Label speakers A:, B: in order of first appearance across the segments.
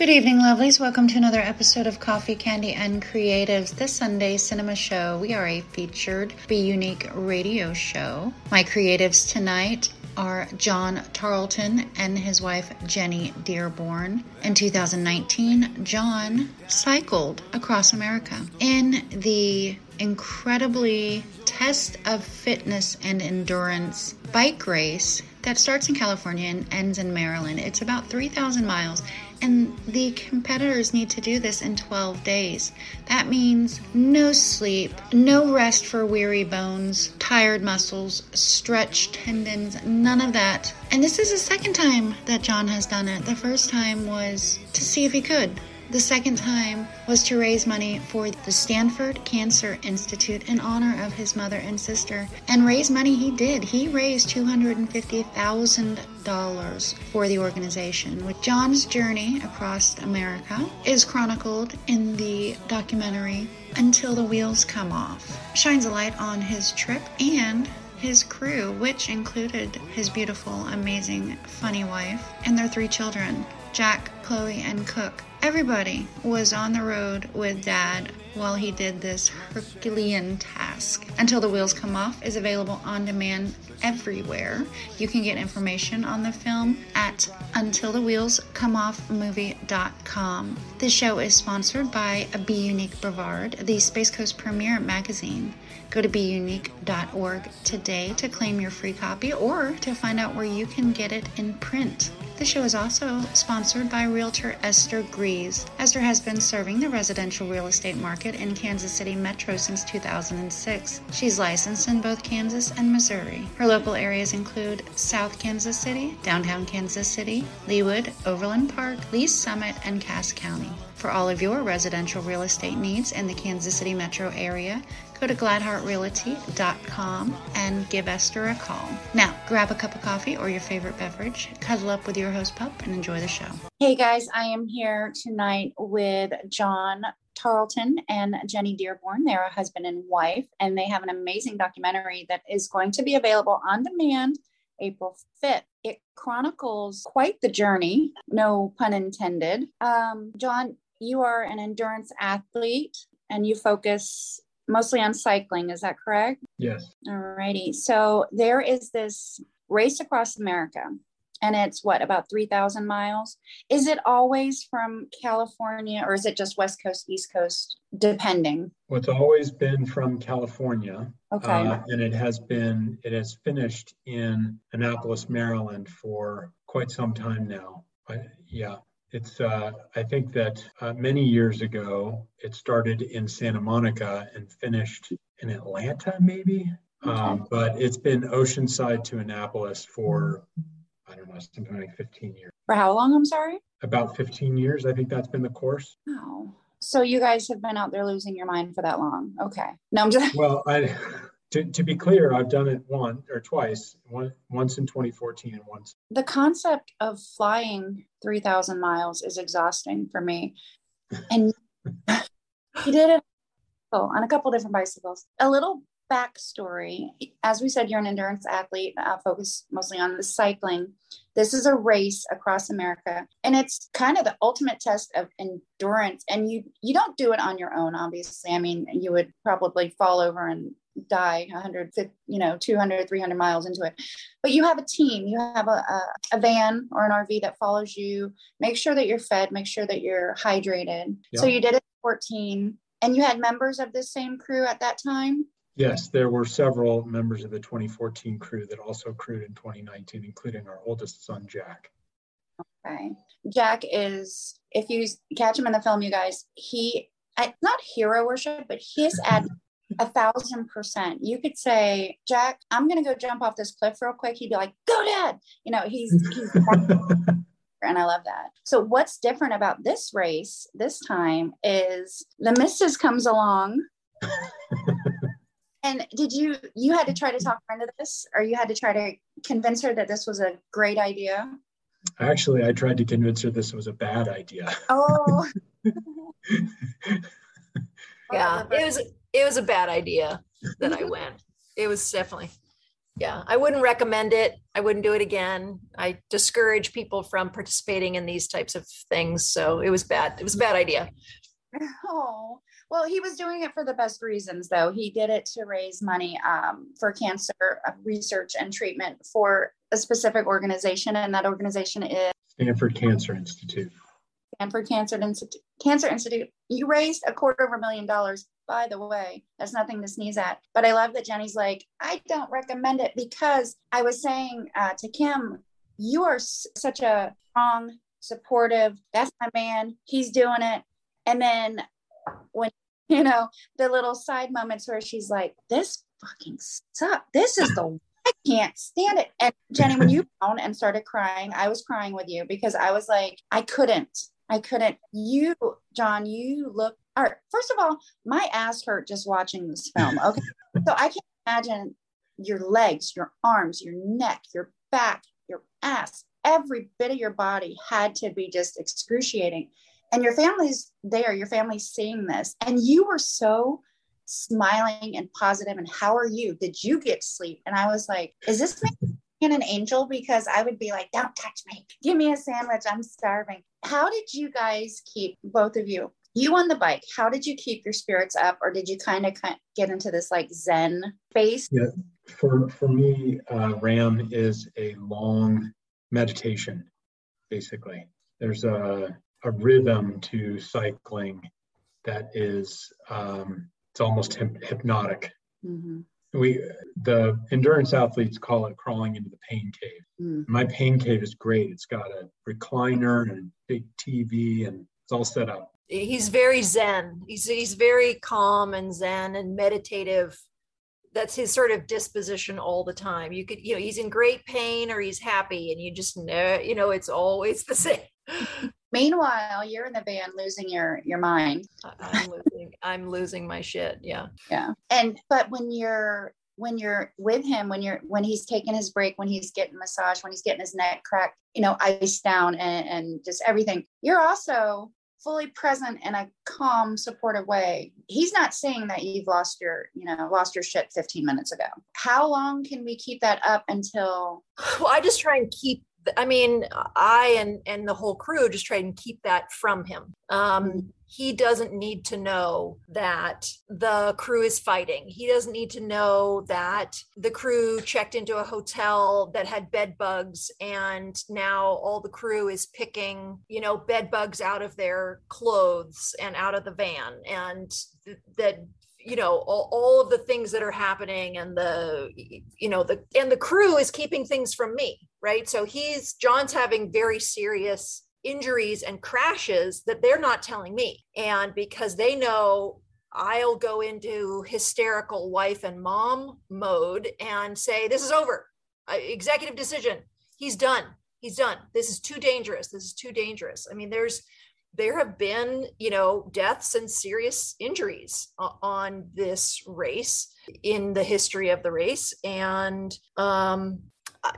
A: Good evening, lovelies. Welcome to another episode of Coffee, Candy, and Creatives, the Sunday Cinema Show. We are a featured Be Unique radio show. My creatives tonight are John Tarlton and his wife Jenny Dearborn. In 2019, John cycled across America in the incredibly test of fitness and endurance bike race that starts in California and ends in Maryland. It's about 3,000 miles and the competitors need to do this in 12 days. That means no sleep, no rest for weary bones, tired muscles, stretched tendons, none of that. And this is the second time that John has done it. The first time was to see if he could. The second time was to raise money for the Stanford Cancer Institute in honor of his mother and sister. And raise money he did. He raised $250,000 for the organization. With John's journey across America is chronicled in the documentary Until the Wheels Come Off. Shines a light on his trip and his crew, which included his beautiful, amazing, funny wife and their three children, Jack, Chloe, and Cooke. Everybody was on the road with Dad while he did this Herculean task. Until the Wheels Come Off is available on demand everywhere. You can get information on the film at untilthewheelscomeoffmovie.com. This show is sponsored by Be Unique Brevard, the Space Coast Premier magazine. Go to beunique.org today to claim your free copy or to find out where you can get it in print. The show is also sponsored by Realtor Esther Greaves. Esther has been serving the residential real estate market in Kansas City Metro since 2006. She's licensed in both Kansas and Missouri. Her local areas include South Kansas City, downtown Kansas City, Leawood, Overland Park, Lee's Summit, and Cass County. For all of your residential real estate needs in the Kansas City metro area, go to gladheartrealty.com and give Esther a call. Now, grab a cup of coffee or your favorite beverage, cuddle up with your host pup, and enjoy the show. Hey guys, I am here tonight with John Tarlton and Jenny Dearborn. They're a husband and wife, and they have an amazing documentary that is going to be available on demand April 5th. It chronicles quite the journey, no pun intended. Um, John, you are an endurance athlete and you focus mostly on cycling. Is that correct?
B: Yes.
A: All righty. So there is this race across America, and it's what about 3,000 miles? Is it always from California or is it just West Coast, East Coast, depending?
B: Well, it's always been from California.
A: Okay.
B: Uh, and it has been, it has finished in Annapolis, Maryland for quite some time now. But yeah. It's, uh, I think that uh, many years ago, it started in Santa Monica and finished in Atlanta, maybe. Okay. Um, but it's been Oceanside to Annapolis for, I don't know, something like 15 years.
A: For how long? I'm sorry?
B: About 15 years. I think that's been the course.
A: Oh, so you guys have been out there losing your mind for that long. Okay. No, I'm just.
B: Well, I to, to be clear, I've done it one or twice, one, once in 2014 and once.
A: The concept of flying 3,000 miles is exhausting for me. And he did it on a couple different bicycles. A little backstory as we said, you're an endurance athlete, uh, focused mostly on the cycling. This is a race across America, and it's kind of the ultimate test of endurance. And you you don't do it on your own, obviously. I mean, you would probably fall over and die 150 you know 200 300 miles into it. But you have a team you have a, a, a, van or an rv that follows you. Make sure that you're fed make sure that you're hydrated. So you did it 14 and you had members of the same crew at that time?
B: Yes there were several members of the 2014 crew that also crewed in 2019 including our oldest son jack.
A: Okay. Jack is if you catch him in the film you guys he not hero worship but his ad a thousand percent. You could say, Jack, I'm going to go jump off this cliff real quick. He'd be like, go dad. You know, he's, he's and I love that. So what's different about this race this time is the missus comes along. and did you, you had to try to talk her into this or you had to try to convince her that this was a great idea?
B: Actually, I tried to convince her this was a bad idea.
A: Oh.
C: yeah, it was it was a bad idea that I went. It was definitely yeah i wouldn't recommend it. I wouldn't do it again. I discourage people from participating in these types of things so it was bad. It was a bad idea.
A: Oh well he was doing it for the best reasons though. He did it to raise money um, for cancer uh, research and treatment for a specific organization and that organization is
B: stanford cancer institute.
A: Stanford cancer institute cancer institute. You raised a quarter of a million dollars by the way. That's nothing to sneeze at. But I love that Jenny's like, I don't recommend it because I was saying uh, to Kim, you are s- such a strong, supportive, that's my man. He's doing it. And then when, you know, the little side moments where she's like, this fucking sucks. This is the I can't stand it. And Jenny, when you and started crying, I was crying with you because I was like, I couldn't. I couldn't. You, John, you look all right, first of all, my ass hurt just watching this film. Okay. so I can't imagine your legs, your arms, your neck, your back, your ass, every bit of your body had to be just excruciating. And your family's there, your family's seeing this. And you were so smiling and positive. And how are you? Did you get sleep? And I was like, is this me an angel? Because I would be like, don't touch me. Give me a sandwich. I'm starving. How did you guys keep both of you you on the bike how did you keep your spirits up or did you kind of get into this like zen space
B: yeah for for me uh, RAAM is a long meditation basically. There's a, a rhythm to cycling that is um, it's almost hypnotic. Mm-hmm. We the endurance athletes call it crawling into the pain cave. Mm. my pain cave is great. It's got a recliner and a big tv and it's all set up.
C: He's very zen. He's he's very calm and zen and meditative. That's his sort of disposition all the time. You could you know he's in great pain or he's happy and you just know you know it's always the same
A: meanwhile you're in the van losing your your mind.
C: I'm losing i'm losing my shit yeah.
A: Yeah. And but when you're when you're with him when you're when he's taking his break when he's getting massage when he's getting his neck cracked you know iced down and, and just everything you're also fully present in a calm supportive way. He's not saying that you've lost your you know lost your shit 15 minutes ago. How long can we keep that up until
C: well i just try and keep I mean, I and and the whole crew just try and keep that from him. Um, mm-hmm. he doesn't need to know that the crew is fighting. He doesn't need to know that the crew checked into a hotel that had bed bugs and now all the crew is picking, you know, bed bugs out of their clothes and out of the van and th- that you know all, all of the things that are happening and the you know the and the crew is keeping things from me right? So he's john's having very serious injuries and crashes that they're not telling me. And because they know i'll go into hysterical wife and mom mode and say this is over. Executive decision. He's done. He's done. This is too dangerous. This is too dangerous. I mean there's there have been, you know, deaths and serious injuries on this race in the history of the race. And um,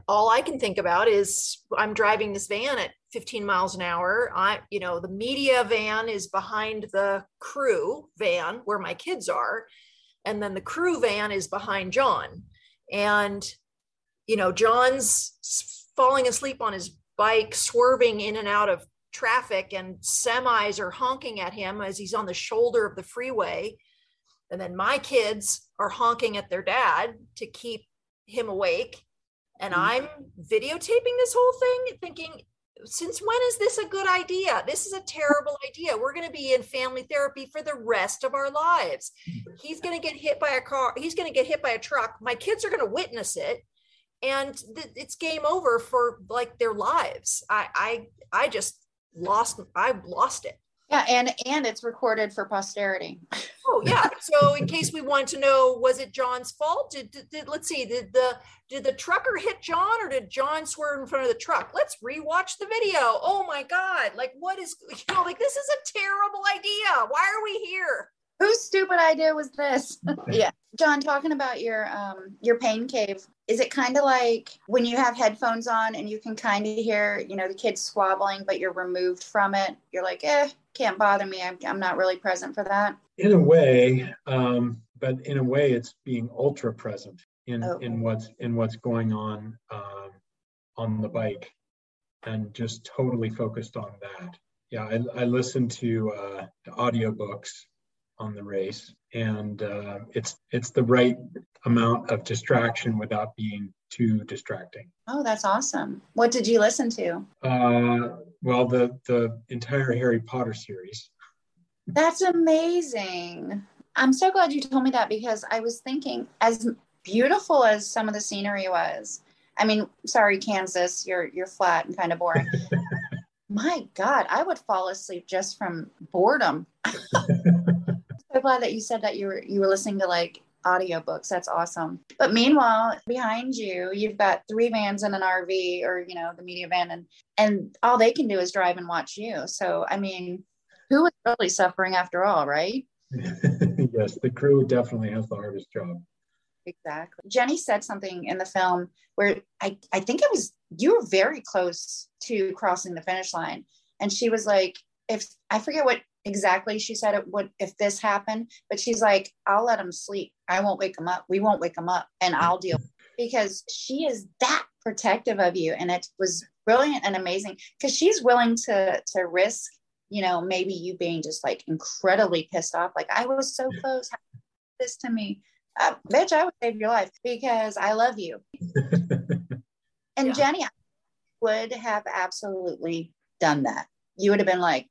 C: all I can think about is I'm driving this van at 15 miles an hour. I, you know, the media van is behind the crew van where my kids are. And then the crew van is behind John. And, you know, John's falling asleep on his bike, swerving in and out of traffic and semis are honking at him as he's on the shoulder of the freeway. And then my kids are honking at their dad to keep him awake. And mm-hmm. I'm videotaping this whole thing thinking, since when is this a good idea? This is a terrible idea. We're going to be in family therapy for the rest of our lives. He's going to get hit by a car. He's going to get hit by a truck. My kids are going to witness it and th- it's game over for like their lives. I, I, I just lost i lost it.
A: Yeah and and it's recorded for posterity.
C: Oh yeah. So in case we want to know was it john's fault? Did, did, did, let's see did the did the trucker hit john or did john swerve in front of the truck? Let's rewatch the video. Oh my god like what is you know like this is a terrible idea. Why are we here?
A: Whose stupid idea was this? Yeah. John talking about your um your pain cave is it kind of like when you have headphones on and you can kind of hear you know the kids squabbling but you're removed from it you're like eh can't bother me i'm, I'm not really present for that
B: in a way um, but in a way it's being ultra present in
A: Oh.
B: in what's in what's going on um, on the bike, and just totally focused on that. Yeah, I, I listened to uh, audiobooks on the race, and uh, it's it's the right amount of distraction without being too distracting.
A: Oh, that's awesome. What did you listen to?
B: Uh, well, the the entire Harry Potter series.
A: That's amazing. I'm so glad you told me that because I was thinking, as beautiful as some of the scenery was, I mean, sorry, Kansas, you're you're flat and kind of boring. My God, I would fall asleep just from boredom. so glad that you said that you were you were listening to like audiobooks. That's awesome. But meanwhile, behind you, you've got three vans and an RV or you know, the media van and and all they can do is drive and watch you. So I mean, who is really suffering after all, right?
B: yes, the crew definitely has the hardest job.
A: Exactly. Jenny said something in the film where I, I think it was you were very close to crossing the finish line. And she was like, if I forget what exactly she said it would if this happened, but she's like, I'll let him sleep. I won't wake him up. We won't wake him up and I'll deal because she is that protective of you. And it was brilliant and amazing because she's willing to to risk, you know, maybe you being just like incredibly pissed off. Like I was so close. How this to me uh, bitch, I would save your life because I love you. and
C: Yeah.
A: Jenny would have absolutely done that. You would have been like,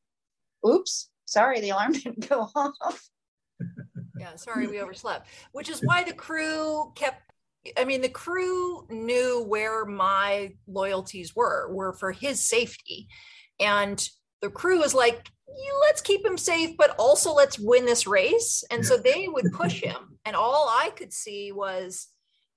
A: oops, sorry, the alarm didn't go off.
C: Yeah, sorry we overslept. Which is why the crew kept I mean, the crew knew where my loyalties were, were for his safety. And the crew was like, "You- let's keep him safe, but also let's win this race. And so they would push him. And all I could see was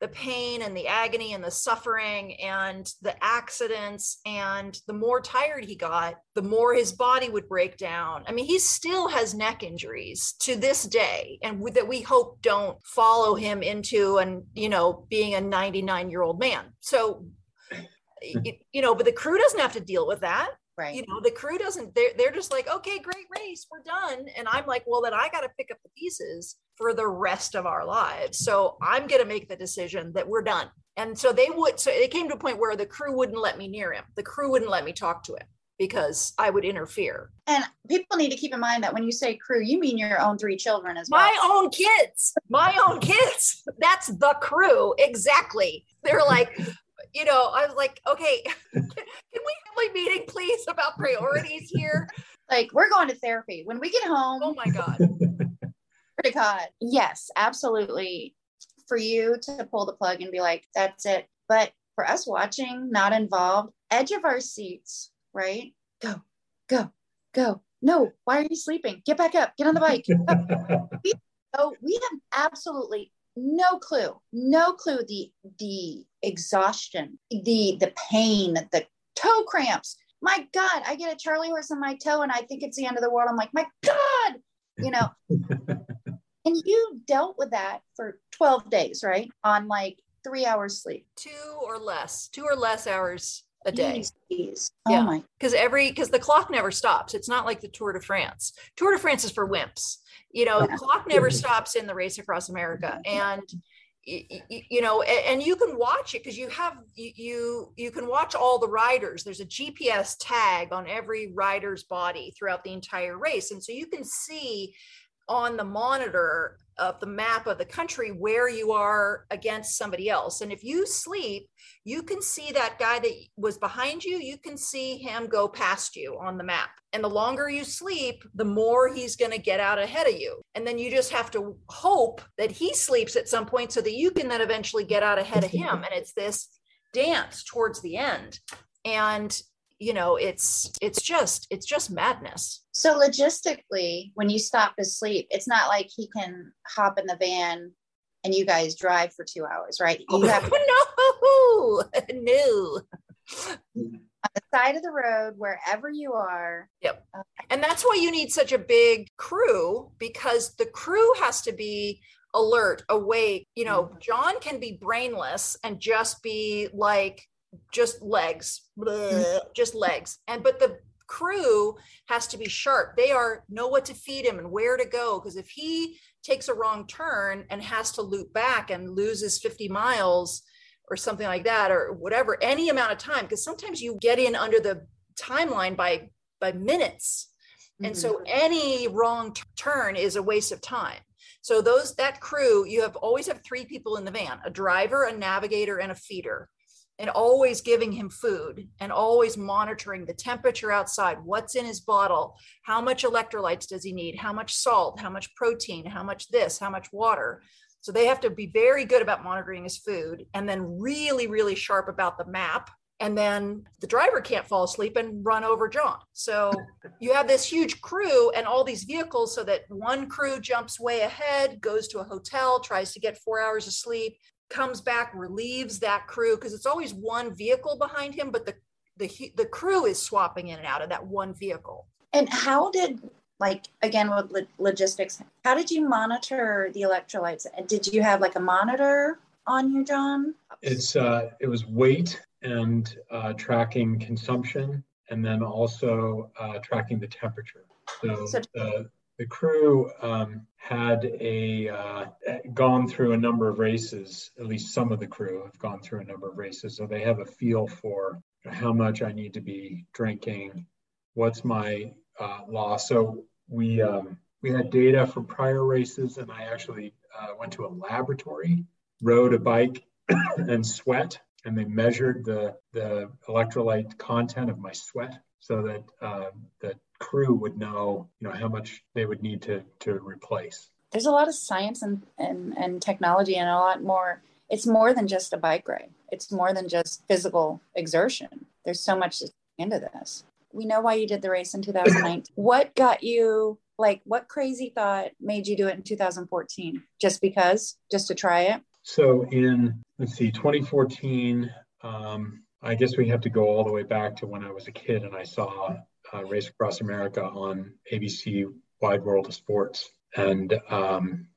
C: the pain and the agony and the suffering and the accidents. And the more tired he got, the more his body would break down. I mean, he still has neck injuries to this day, and that we hope don't follow him into and you know being a 99 year old man. So. You know, but the crew doesn't have to deal with that
A: Right.
C: you know the crew doesn't they're, they're just like okay great race we're done. And i'm like well then i got to pick up the pieces for the rest of our lives. So i'm going to make the decision that we're done. And so they would so it came to a point where the crew wouldn't let me near him. The crew wouldn't let me talk to him because i would interfere.
A: And people need to keep in mind that when you say crew, you mean your own three children as well.
C: my own kids my own kids. That's the crew exactly. They're like you know i was like okay can we have a meeting please about priorities here
A: like, we're going to therapy. When we get home,
C: oh my god
A: to God. Yes, absolutely. For you to pull the plug and be like, that's it. But for us watching, not involved, edge of our seats, right? Go, go, go. No, why are you sleeping? Get back up. Get on the bike. Oh, we have absolutely no clue, no clue the the exhaustion, the the pain, the toe cramps. My God, I get a Charlie horse on my toe and I think it's the end of the world. I'm like, my God, you know. and you dealt with that for 12 days, right? On like three hours sleep.
C: two or less two or less hours a day
A: Jeez, jeez. Oh
C: Yeah.
A: my
C: because every because the clock never stops it's not like the tour de france tour de france is for wimps you know
A: Yeah.
C: clock never stops in the race across america. Mm-hmm. And y- y- you know and you can watch it because you have you you can watch all the riders. There's a gps tag on every rider's body throughout the entire race. And so you can see on the monitor of the map of the country where you are against somebody else. And if you sleep you can see that guy that was behind you. You can see him go past you on the map. And the longer you sleep the more he's going to get out ahead of you. And then you just have to hope that he sleeps at some point so that you can then eventually get out ahead of him. and it's this dance towards the end. And you know it's it's just it's just madness
A: So logistically, when you stop to sleep, it's not like he can hop in the van and you guys drive for two hours, right? You oh, have
C: no no
A: on the side of the road, wherever you are. Yep.
C: And that's why you need such a big crew because the crew has to be alert, awake. You know, mm-hmm. John can be brainless and just be like, just legs, bleh, just legs. And but the crew has to be sharp. They are know what to feed him and where to go. Because if he takes a wrong turn and has to loop back and loses 50 miles or something like that, or whatever, any amount of time, because sometimes you get in under the timeline by by minutes. Mm-hmm. And so mm-hmm. any wrong t- turn is a waste of time. So those that crew, you have always have three people in the van, a driver, a navigator, and a feeder and always giving him food and always monitoring the temperature outside, what's in his bottle, how much electrolytes does he need, how much salt, how much protein, how much this, how much water. So they have to be very good about monitoring his food and then really, really sharp about the map. And then the driver can't fall asleep and run over John. So you have this huge crew and all these vehicles so that one crew jumps way ahead, goes to a hotel, tries to get four hours of sleep comes back, relieves that crew because it's always one vehicle behind him, but the the the crew is swapping in and out of that one vehicle.
A: And how did like again with lo- logistics? How did you monitor the electrolytes? And did you have like a monitor on you, John?
B: It's uh, it was weight and uh, tracking consumption, and then also uh, tracking the temperature. So, so the the crew um, had a uh, gone through a number of races. At least some of the crew have gone through a number of races, so they have a feel for how much I need to be drinking, what's my uh, loss. So we um, we had data from prior races, and I actually uh, went to a laboratory, rode a bike, and sweat, and they measured the the electrolyte content of my sweat so that uh, that crew would know, you know, how much they would need to to replace.
A: There's a lot of science and, and, and technology and a lot more. It's more than just a bike ride. It's more than just physical exertion. There's so much into this. We know why you did the race in 2019. what got you like what crazy thought made you do it in 2014? Just because? Just to try it?
B: So in let's see, 2014, um, I guess we have to go all the way back to when I was a kid and I saw uh, Race Across America on ABC Wide World of Sports. And um,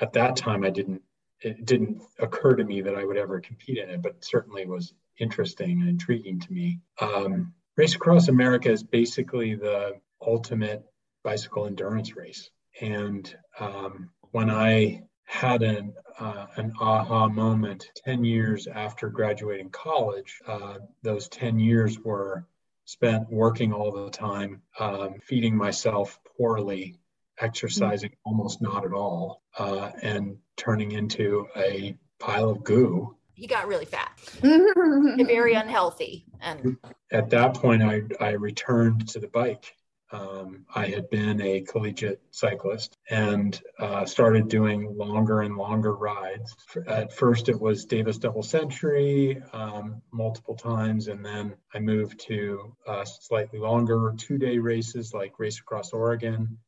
B: at that time, I didn't, it didn't occur to me that I would ever compete in it, but certainly was interesting and intriguing to me. Um, race Across America is basically the ultimate bicycle endurance race. And um, when I had an uh, an aha moment 10 years after graduating college. Uh, those 10 years were spent working all the time, um, feeding myself poorly, exercising mm-hmm. almost not at all, uh, and turning into a pile of goo.
C: He got really fat, very unhealthy. And
B: at that point, I, I returned to the bike um, I had been a collegiate cyclist and uh, started doing longer and longer rides. At first, it was Davis Double Century um, multiple times, and then I moved to uh, slightly longer two day races like Race Across Oregon.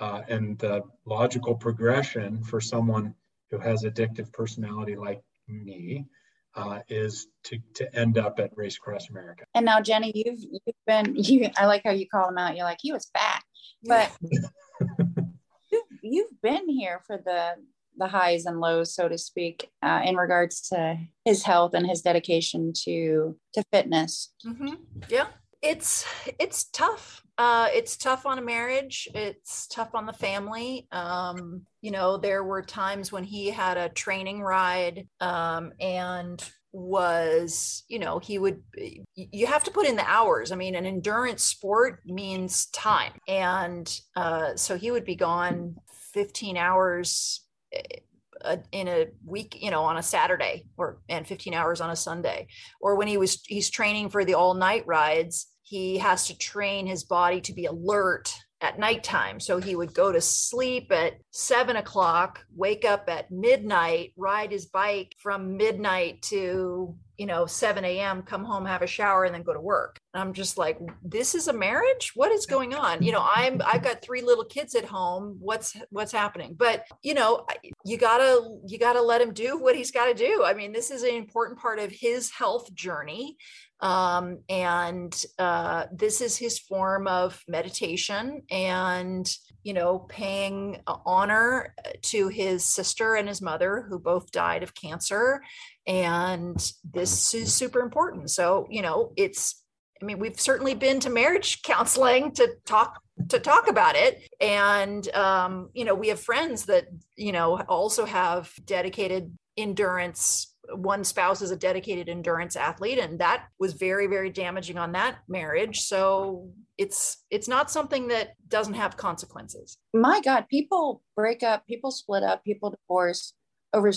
B: Uh, and the logical progression for someone who has addictive personality like me uh, is to to end up at Race Across America.
A: And now, Jenny, you've you've been you. I like how you call him out. You're like he was fat, but you've, you've been here for the the highs and lows, so to speak, uh, in regards to his health and his dedication to to fitness.
C: Mm-hmm. Yeah, it's it's tough uh, it's tough on a marriage. It's tough on the family. Um, you know, there were times when he had a training ride um, and was, you know, he would, you have to put in the hours. I mean, an endurance sport means time. And uh, so he would be gone 15 hours eh, in a week you know on a saturday or and 15 hours on a sunday or when he was he's training for the all night rides he has to train his body to be alert at nighttime. So he would go to sleep at seven o'clock, wake up at midnight, ride his bike from midnight to you know 7 a.m come home have a shower and then go to work. And i'm just like this is a marriage? What is going on? You know i'm i've got three little kids at home. What's what's happening? But you know you gotta you gotta let him do what he's got to do. I mean this is an important part of his health journey. Um, and uh, this is his form of meditation and, you know, paying honor to his sister and his mother, who both died of cancer. And this is super important. So, you know, it's I mean, we've certainly been to marriage counseling to talk to talk about it. And um, you know we have friends that you know also have dedicated endurance one spouse is a dedicated endurance athlete and that was very very damaging on that marriage. So it's it's not something that doesn't have consequences.
A: My god people break up people split up people divorce over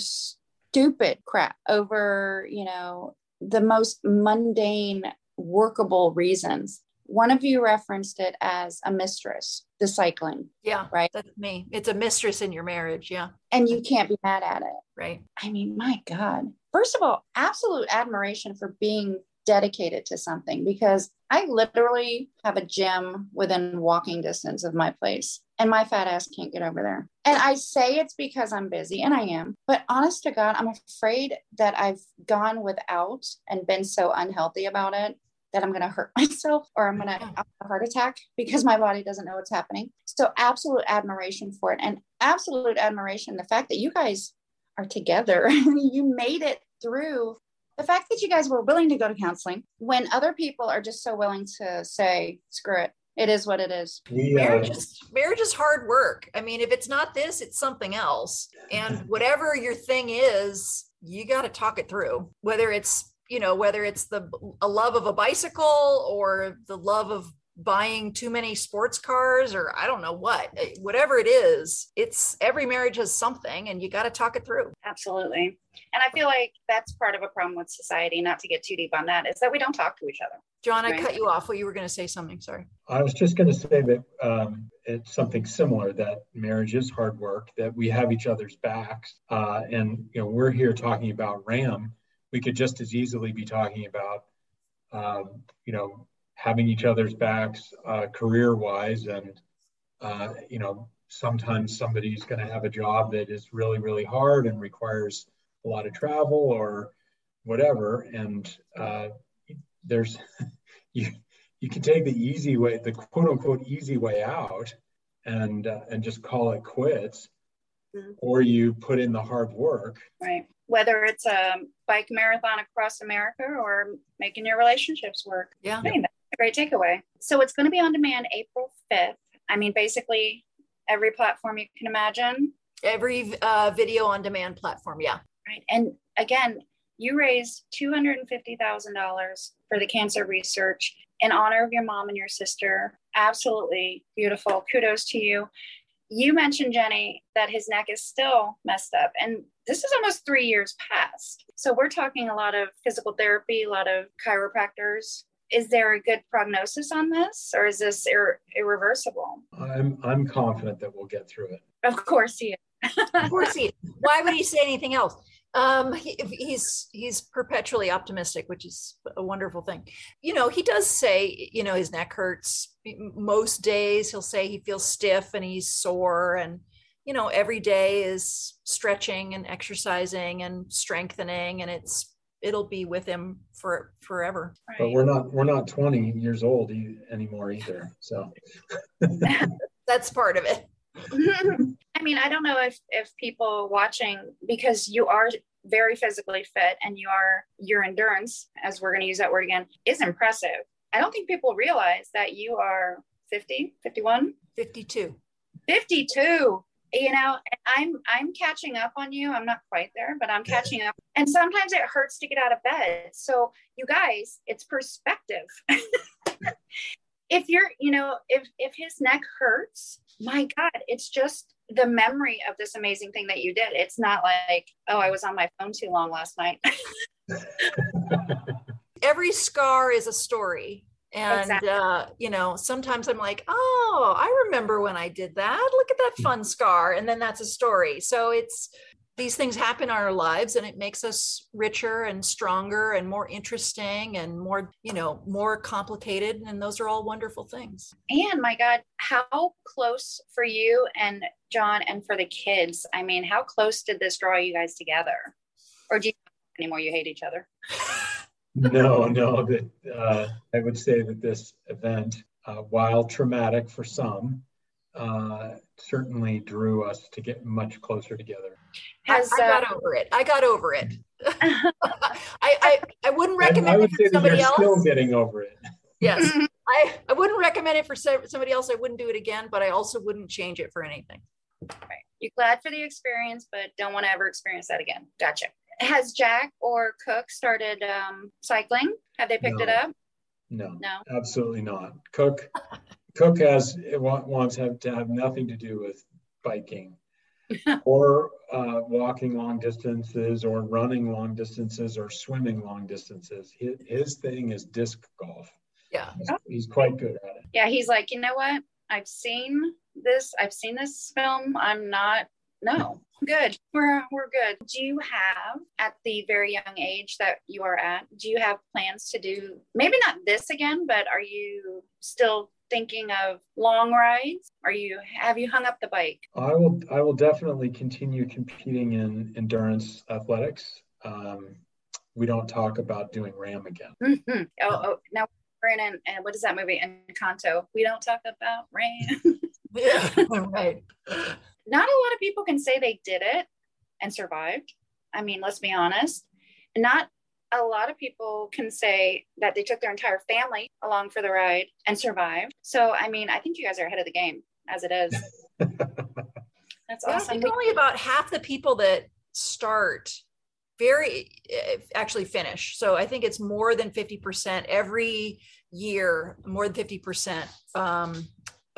A: stupid crap over you know the most mundane workable reasons. One of you referenced it as a mistress the cycling
C: yeah
A: right?
C: that's me. It's a mistress in your marriage yeah.
A: And you can't be mad at it.
C: Right.
A: I mean my god. First of all absolute admiration for being dedicated to something because i literally have a gym within walking distance of my place and my fat ass can't get over there and i say it's because i'm busy and i am but honest to god i'm afraid that i've gone without and been so unhealthy about it that I'm going to hurt myself or I'm going to have a heart attack because my body doesn't know what's happening. So, absolute admiration for it and absolute admiration the fact that you guys are together. you made it through the fact that you guys were willing to go to counseling when other people are just so willing to say, screw it. It is what it is.
C: We, uh, marriage, is marriage is hard work. I mean, if it's not this, it's something else. And whatever your thing is, you got to talk it through. Whether it's you know whether it's the a love of a bicycle or the love of buying too many sports cars or I don't know what, eh, whatever it is, it's every marriage has something and you got to talk it through.
A: Absolutely. And I feel like that's part of a problem with society, not to get too deep on that, is that we don't talk to each other.
C: John, right? I cut you off. Well, you were going to say something. Sorry.
B: I was just going to say that um, it's something similar that marriage is hard work, that we have each other's backs. Uh, and, you know, we're here talking about RAAM we could just as easily be talking about, um, you know, having each other's backs uh, career wise. And, uh, you know, sometimes somebody's going to have a job that is really, really hard and requires a lot of travel or whatever. And uh, there's, you, you can take the easy way, the quote unquote easy way out and, uh, and just call it quits. Mm-hmm. Or you put in the hard work.
A: Right whether it's a bike marathon across America or making your relationships work.
C: Yeah.
A: I think that's a great takeaway. So it's going to be on demand April 5th. I mean, basically every platform you can imagine.
C: Every uh, video on demand platform. Yeah.
A: Right. And again, you raised $250,000 for the cancer research in honor of your mom and your sister. Absolutely beautiful. Kudos to you you mentioned jenny that his neck is still messed up and this is almost three years past so we're talking a lot of physical therapy a lot of chiropractors is there a good prognosis on this or is this ir- irreversible
B: i'm i'm confident that we'll get through it
A: of course he
C: is of course he is. why would he say anything else um, he, he's he's perpetually optimistic, which is a wonderful thing. You know, he does say, you know, his neck hurts most days. He'll say he feels stiff and he's sore, and you know, every day is stretching and exercising and strengthening, and it's it'll be with him for forever.
B: Right. But we're not we're not 20 years old e- anymore either. So
C: that's part of it.
A: I mean, I don't know if if people watching because you are very physically fit and you are your endurance, as we're going to use that word again, is impressive. I don't think people realize that you are 50, 51,
C: 52.
A: 52 you know i'm i'm catching up on you i'm not quite there but i'm catching up and sometimes it hurts to get out of bed so you guys it's perspective if you're you know if if his neck hurts my god it's just the memory of this amazing thing that you did. It's not like, oh, I was on my phone too long last night.
C: Every scar is a story. And, exactly. uh, you know, sometimes I'm like, oh, I remember when I did that. Look at that fun scar. And then that's a story. So it's, these things happen in our lives and it makes us richer and stronger and more interesting and more you know more complicated and those are all wonderful things
A: and my god how close for you and john and for the kids i mean how close did this draw you guys together or do you anymore you hate each other
B: no no that uh, i would say that this event uh, while traumatic for some uh, certainly drew us to get much closer together.
C: Has, I, I got uh, over it. I got over it. I, I, I wouldn't recommend I, I would it
B: say
C: somebody
B: you're
C: else.
B: Still getting over it.
C: Yes. I, I wouldn't recommend it for somebody else. I wouldn't do it again, but I also wouldn't change it for anything.
A: Right. You're glad for the experience, but don't want to ever experience that again. Gotcha. Has Jack or Cooke started um, cycling? Have they picked
B: No.
A: it up?
B: No,
A: No.
B: absolutely not. Cooke, Cooke has it wants have to have nothing to do with biking or uh, walking long distances or running long distances or swimming long distances. His, his thing is disc golf.
C: Yeah.
B: He's quite good at it.
A: Yeah, he's like, you know what? I've seen this. I've seen this film. I'm not. No, good. We're we're good. Do you have at the very young age that you are at? Do you have plans to do maybe not this again, but are you still thinking of long rides? Are you have you hung up the bike?
B: I will I will definitely continue competing in endurance athletics. Um, we don't talk about doing RAAM again.
A: Mhm. Oh, oh, now we're in an, and what is that movie? Encanto. We don't talk about rain.
C: Yeah. right.
A: Not a lot of people can say they did it and survived. I mean, let's be honest. Not a lot of people can say that they took their entire family along for the ride and survived. So, I mean, I think you guys are ahead of the game as it is. That's
C: Yeah, I
A: awesome.
C: think only about half the people that start very uh, actually finish. So I think it's more than 50% every year, more than 50% um,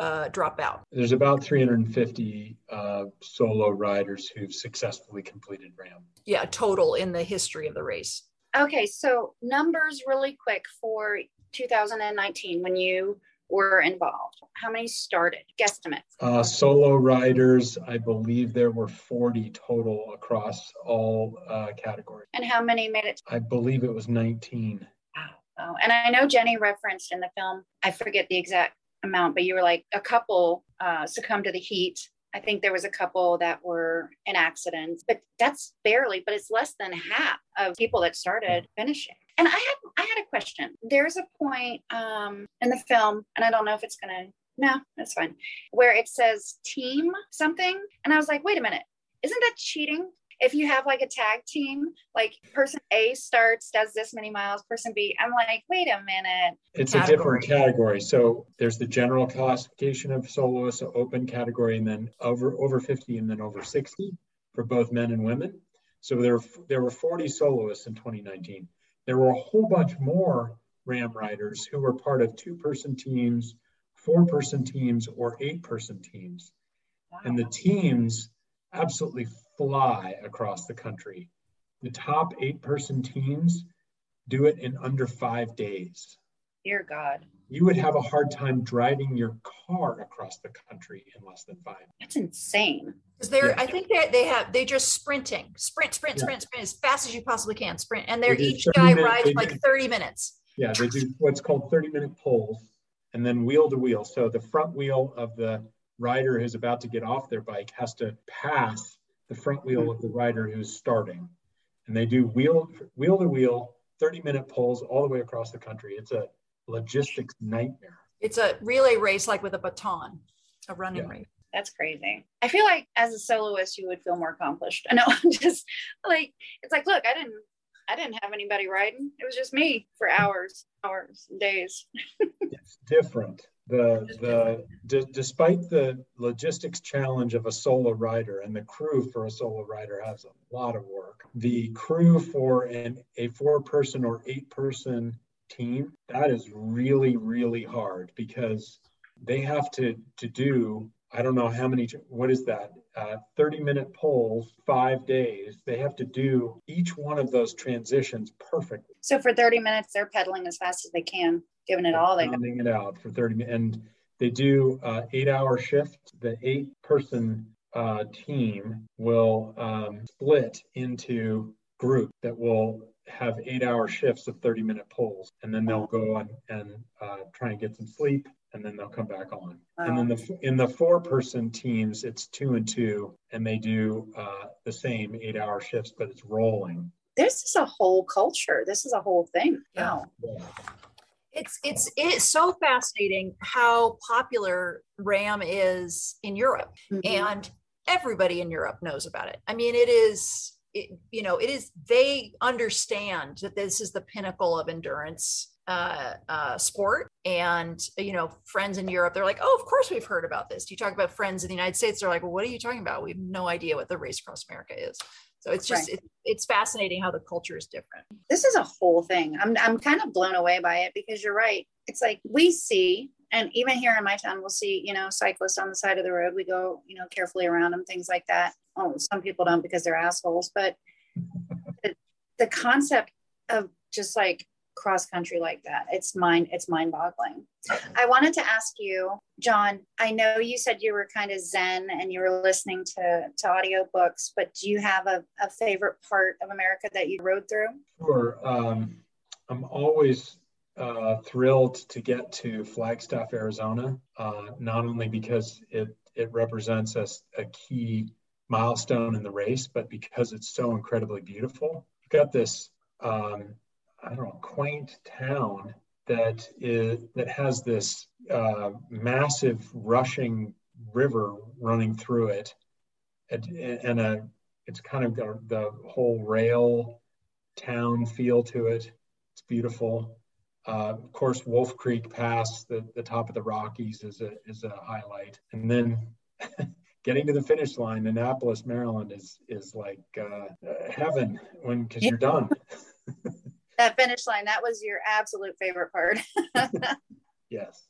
C: uh, drop out.
B: There's about 350 uh, solo riders who've successfully completed RAAM.
C: Yeah, total in the history of the race.
A: Okay, so numbers really quick for 2019 when you were involved. How many started? Guesstimates.
B: Uh, solo riders, I believe there were 40 total across all uh, categories.
A: And how many made it?
B: I believe it was 19.
A: Oh, and I know Jenny referenced in the film, I forget the exact amount, but you were like a couple uh, succumbed to the heat. I think there was a couple that were in accidents, but that's barely, but it's less than half of people that started finishing. And I had I had a question. There's a point um, in the film, and I don't know if it's gonna no, that's fine, where it says team something, and I was like, wait a minute, isn't that cheating? If you have like a tag team, like person A starts, does this many miles, person B, I'm like, wait a minute.
B: It's a different category. So there's the general classification of soloists, so open category, and then over over 50 and then over 60 for both men and women. So there, there were 40 soloists in 2019. There were a whole bunch more RAAM riders who were part of two person teams, four person teams, or eight person teams. And the teams absolutely fly across the country. The top eight person teams do it in under five days.
A: Dear God.
B: You would have a hard time driving your car across the country in less than five.
A: That's insane.
C: Because they're,
B: Yeah.
C: I think they they have they just sprinting, sprint, sprint,
B: Yeah.
C: sprint, sprint as fast as you possibly can, sprint, and they're
B: They
C: each guy
B: minute-
C: rides like
B: do-
C: thirty minutes.
B: Yeah, they do what's called 30 minute pulls and then wheel to wheel. So the front wheel of the rider who's about to get off their bike has to pass the front wheel hmm. of the rider who's starting. And they do wheel wheel to wheel 30 minute pulls all the way across the country. It's a logistics nightmare.
C: It's a relay race, like with a baton, a running
B: Yeah.
C: race.
A: That's crazy. I feel like as a soloist, you would feel more accomplished. I know, I'm just like, it's like, look, I didn't, I didn't have anybody riding. It was just me for hours, hours, days.
B: It's different. The the despite the logistics challenge of a solo rider and the crew for a solo rider has a lot of work. The crew for an a four person or eight person team that is really really hard because they have to to do I don't know how many what is that uh, 30 minute pulls five days they have to do each one of those transitions perfectly
A: So for 30 minutes, they're pedaling as fast as they can, giving it all they got.
B: pounding it out for 30 minutes. And they do uh, eight hour shift. The eight person uh, team will um, split into groups that will have eight hour shifts of 30 minute pulls. And then they'll go on and uh, try and get some sleep. And then they'll come back on. And then the in the four person teams, it's two and two, and they do uh, the same eight hour shifts, but it's rolling.
A: This is a whole culture. This is a whole thing.
C: Yeah. It's it's it's so fascinating how popular RAAM is in Europe,
A: Mhm.
C: and everybody in Europe knows about it. I mean, it is it, you know it is they understand that this is the pinnacle of endurance uh, uh, sport. And, you know, friends in Europe, they're like, oh, of course we've heard about this. You talk about friends in the United States, they're like, well, what are you talking about? We have no idea what the race across America is. So it's just, right. it, it's fascinating how the culture is different.
A: This is a whole thing. I'm, I'm kind of blown away by it because you're right. It's like we see, and even here in my town, we'll see, you know, cyclists on the side of the road. We go, you know, carefully around them, things like that. Oh, some people don't because they're assholes, but the, the concept of just like cross country like that. It's mind it's mind boggling. I wanted to ask you, John, I know you said you were kind of zen and you were listening to, to audiobooks, but do you have a, a favorite part of America that you rode through?
B: Sure. Um, I'm always uh, thrilled to get to Flagstaff, Arizona, uh, not only because it, it represents a, a key milestone in the race, but because it's so incredibly beautiful. You've got this um, I don't know, quaint town that is that has this uh, massive rushing river running through it, and, and a it's kind of got the whole rail town feel to it. It's beautiful. Uh, of course, Wolf Creek Pass, the, the top of the Rockies, is a is a highlight, and then. getting to the finish line, Annapolis, Maryland, is is like uh, heaven when because you're done.
A: that finish line that was your absolute favorite part.
B: Yes.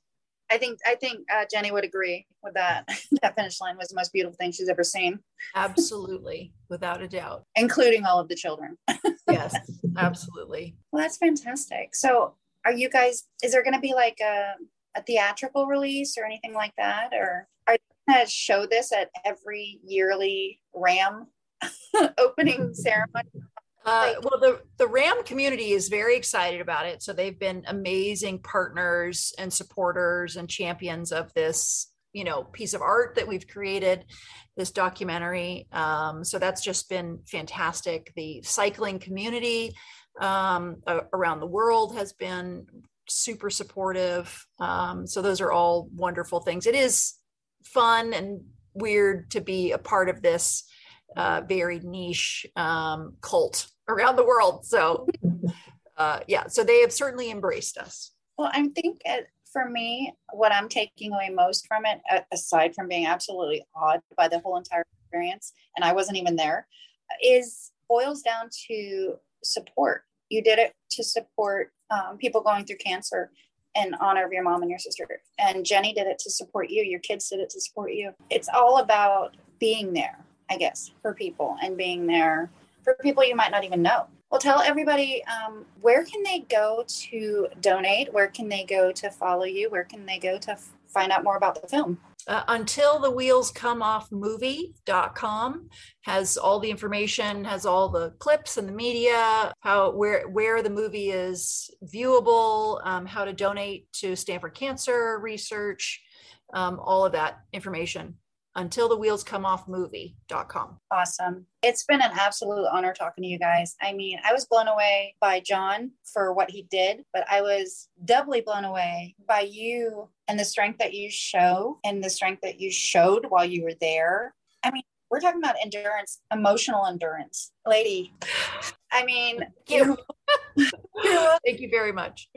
A: I think i think uh, Jennie would agree with that. That finish line was the most beautiful thing she's ever seen.
C: Absolutely. Without a doubt.
A: Including all of the children.
C: Yes. Absolutely.
A: Well that's fantastic. So are you guys is there going to be like a, a theatrical release or anything like that? Or are you going to show this at every yearly RAAM opening ceremony
C: uh, well, the, the RAAM community is very excited about it. So they've been amazing partners and supporters and champions of this, you know, piece of art that we've created, this documentary. Um, so that's just been fantastic. The cycling community um, around the world has been super supportive. Um, so those are all wonderful things. It is fun and weird to be a part of this uh, very niche um, cult around the world. So, uh, yeah, so they have certainly embraced us.
A: Well, I think it, for me, what I'm taking away most from it, aside from being absolutely awed by the whole entire experience, and I wasn't even there, is boils down to support. You did it to support um, people going through cancer in honor of your mom and your sister. And Jennie did it to support you. Your kids did it to support you. It's all about being there I guess, for people and being there for people you might not even know. Well, tell everybody um, where can they go to donate? Where can they go to follow you? Where can they go to f- find out more about the film?
C: Uh, until the wheels come off movie.com has all the information has all the clips and the media how where where the movie is viewable um, how to donate to stanford cancer research um, all of that information until the wheels come off movie.com.
A: Awesome. It's been an absolute honor talking to you guys. I mean, I was blown away by John for what he did, but I was doubly blown away by you and the strength that you show and the strength that you showed while you were there. I mean, we're talking about endurance, emotional endurance. Lady, I mean,
C: you. Thank you very much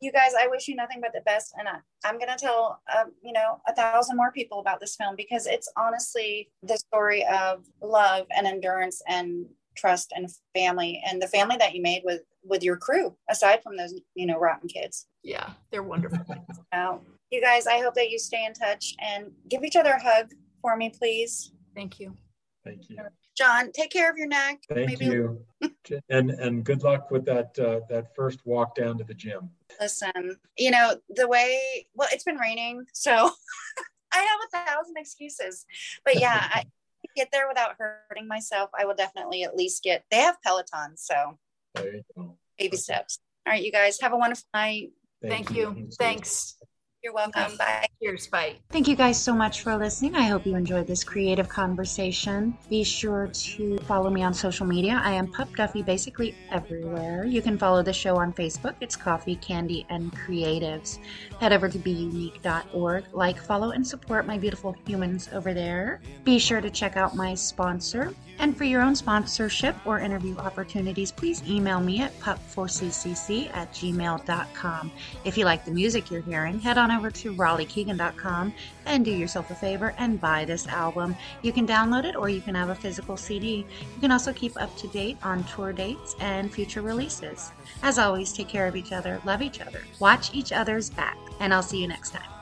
A: you guys, I wish you nothing but the best. And I, am going to tell, um, you know, a thousand more people about this film because it's honestly the story of love and endurance and trust and family and the family that you made with with your crew aside from those you know rotten kids.
C: Yeah they're wonderful.
A: Now, you guys i hope that you stay in touch and give each other a hug for me please.
C: Thank you.
B: Thank you
A: John, take care of your neck.
B: Thank Maybe you, and and good luck with that uh, that first walk down to the gym.
A: Listen, you know the way. Well, it's been raining, so I have a thousand excuses. But yeah, I get there without hurting myself. I will definitely at least get. They have Peloton, so baby okay. steps. All right, you guys have a wonderful night.
C: Thank, Thank you. you. Thanks.
A: You're You're welcome. Bye.
C: Cheers. Bye.
D: Thank you guys so much for listening. I hope you enjoyed this creative conversation. Be sure to follow me on social media. I am Pup Duffy basically everywhere. You can follow the show on Facebook. It's Coffee, Candy, and Creatives. Head over to buneke.org. Like, follow, and support my beautiful humans over there. Be sure to check out my sponsor. And for your own sponsorship or interview opportunities, please email me at pup4ccc at gmail.com. If you like the music you're hearing, head on over to raleighkeegan.com and do yourself a favor and buy this album. You can download it or you can have a physical CD. You can also keep up to date on tour dates and future releases. As always, take care of each other, love each other, watch each other's back, and I'll see you next time.